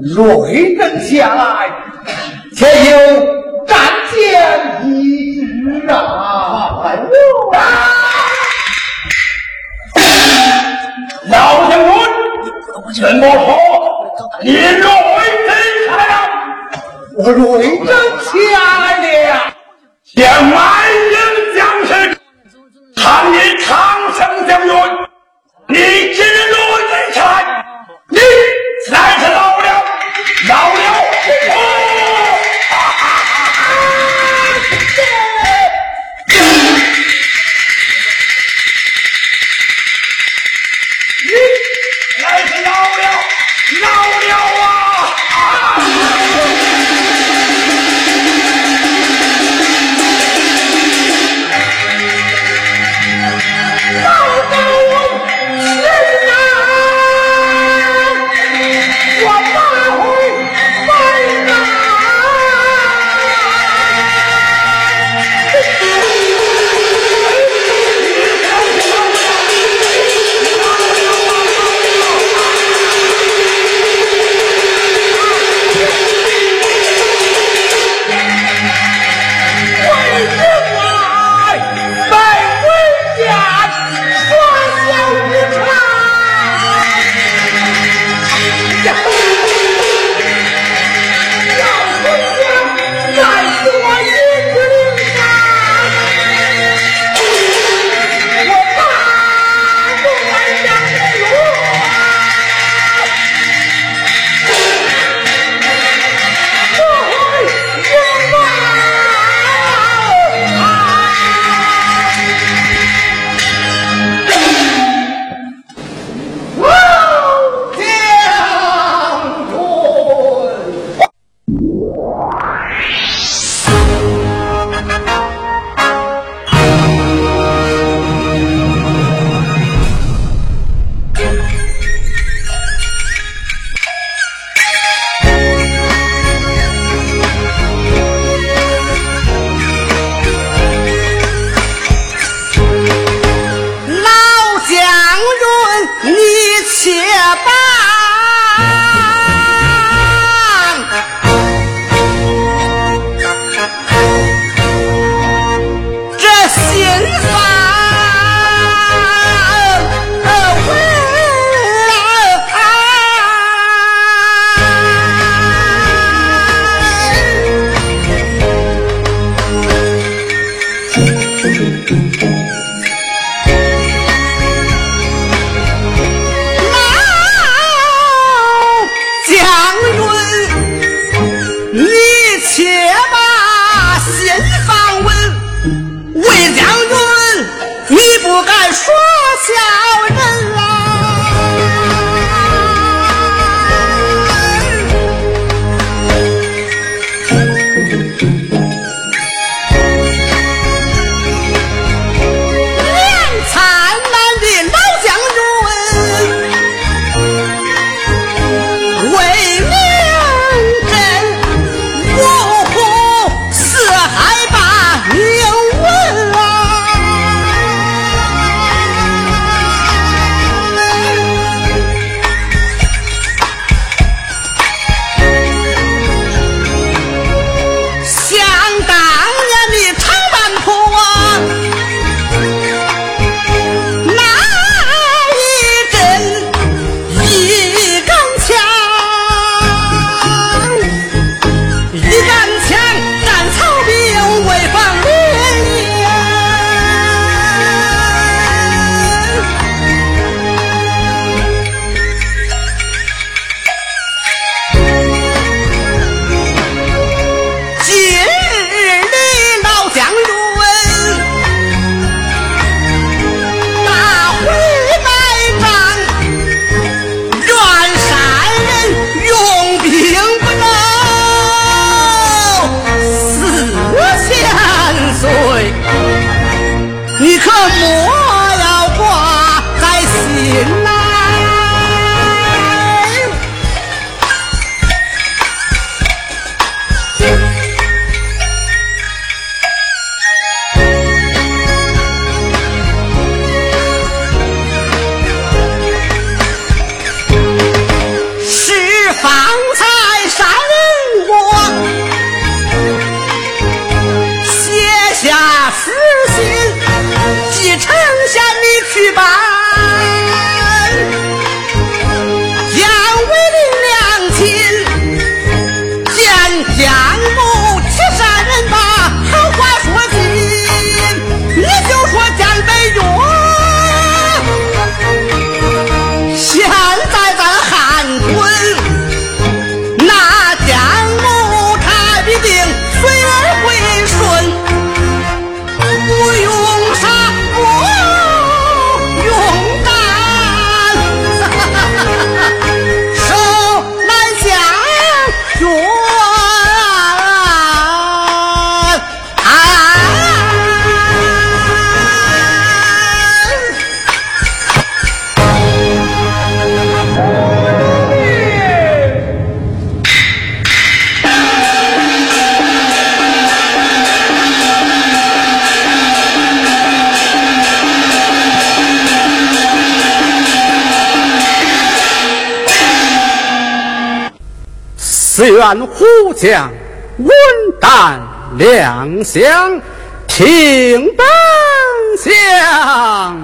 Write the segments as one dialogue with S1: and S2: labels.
S1: 瑞人下来，且有战舰一支啊！
S2: 老将军，怎么说？你瑞人下来了，
S1: 我瑞人下来了，
S2: 向万人将士喊你长生将军，你只瑞人才，你来。
S1: 下。只愿虎将稳担亮相，听本相。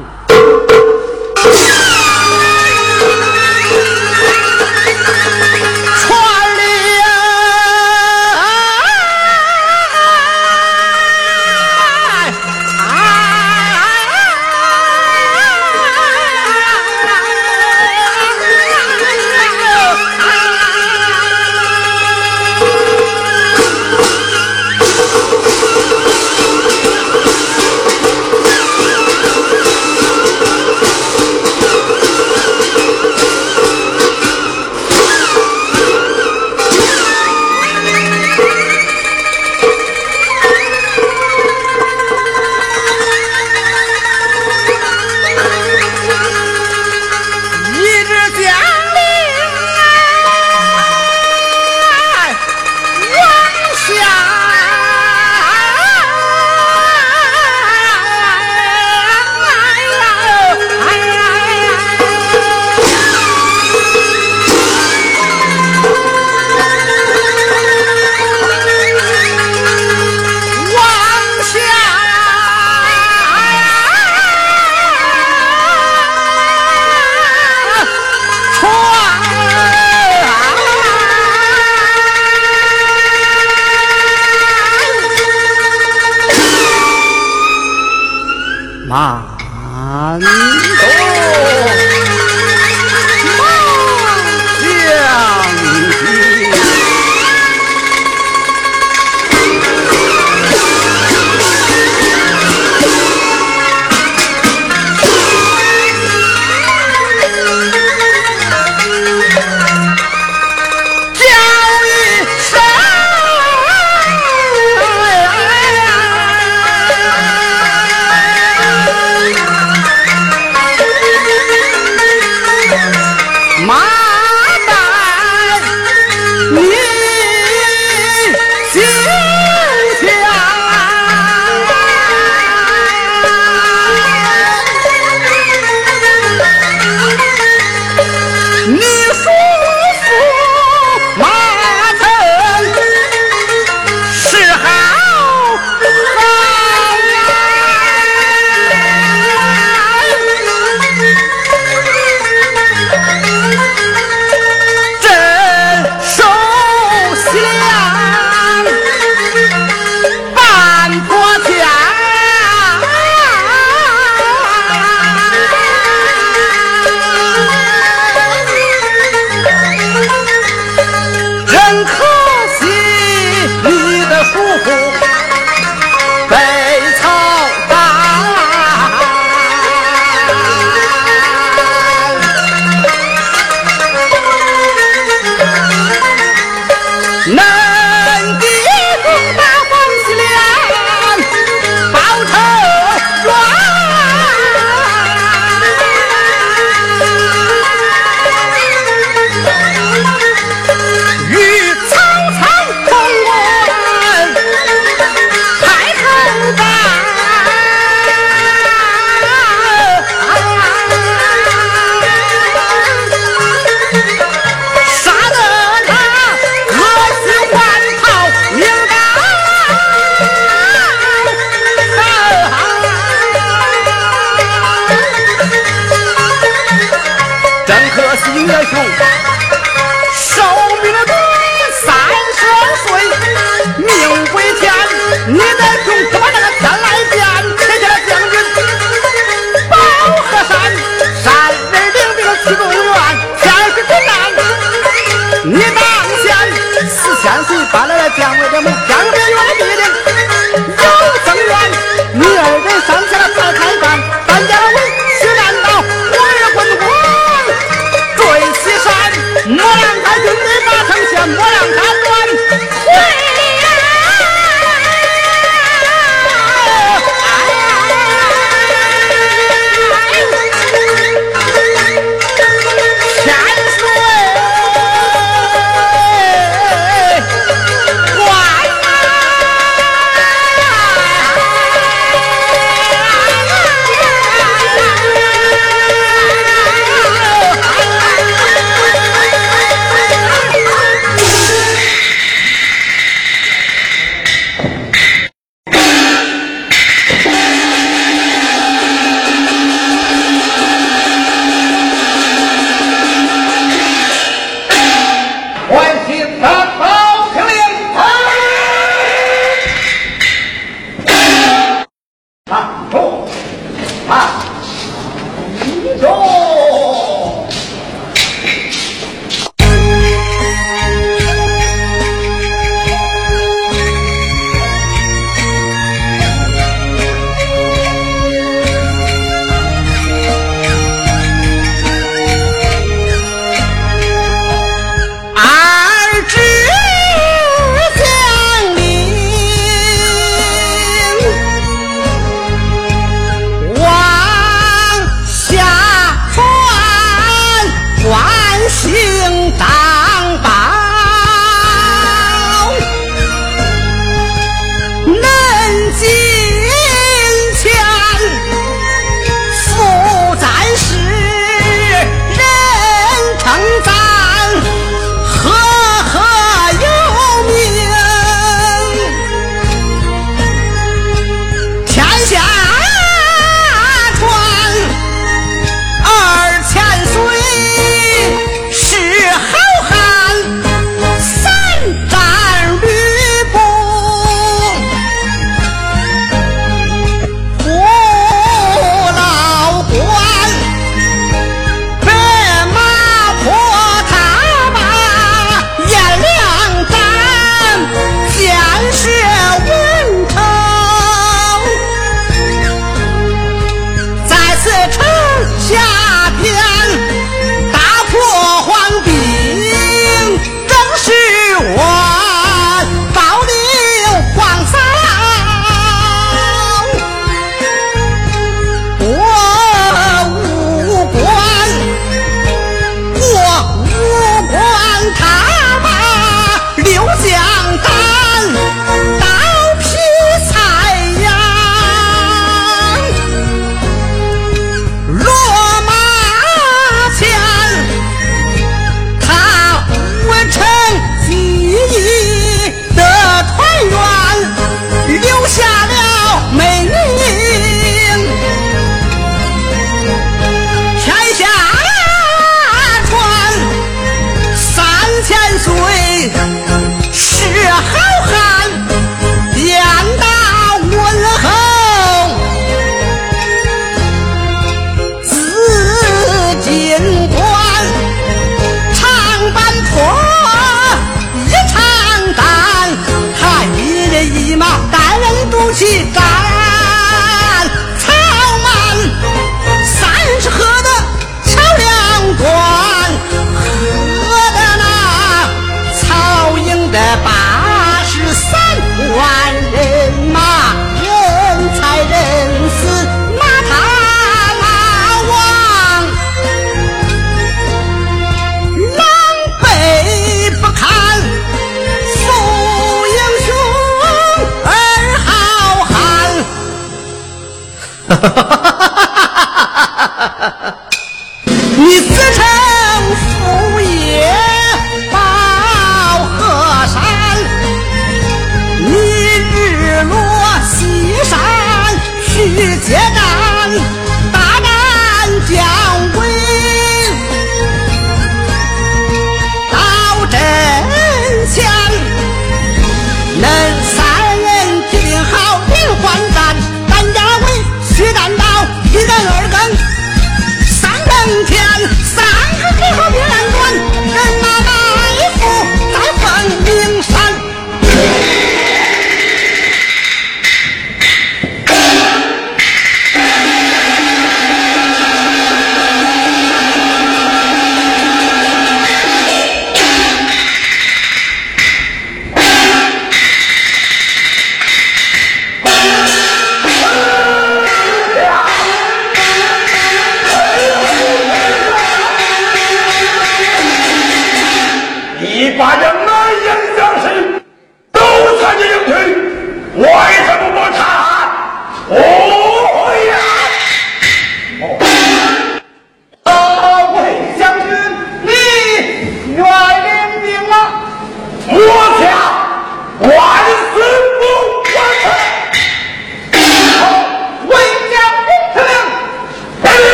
S1: Indian Cup.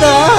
S1: 的。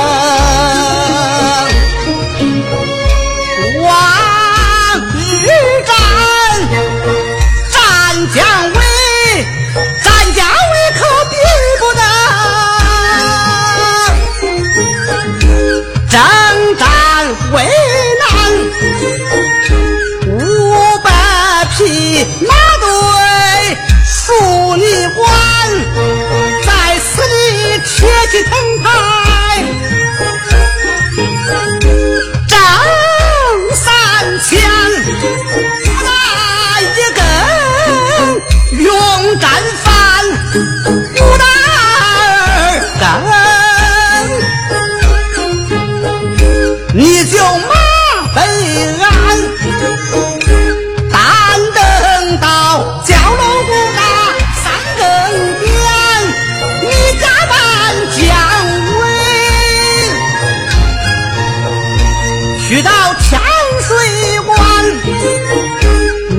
S1: 千岁万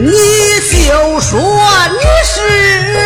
S1: 你就说你是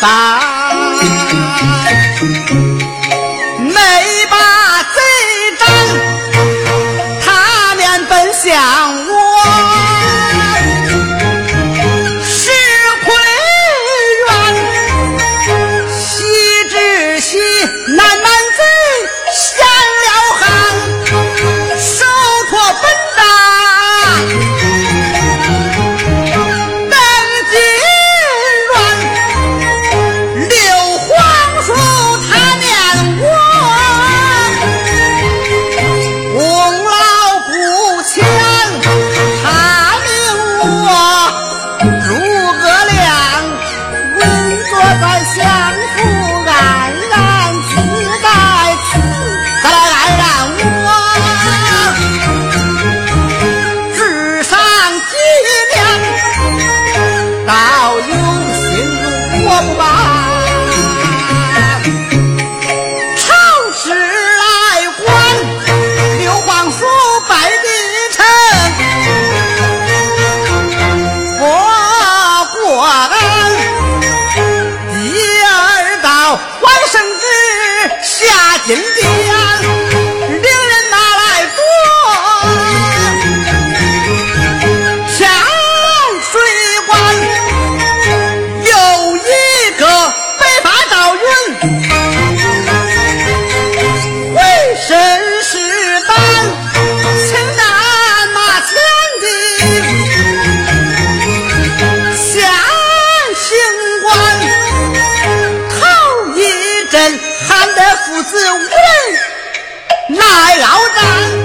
S1: 天来鏖战。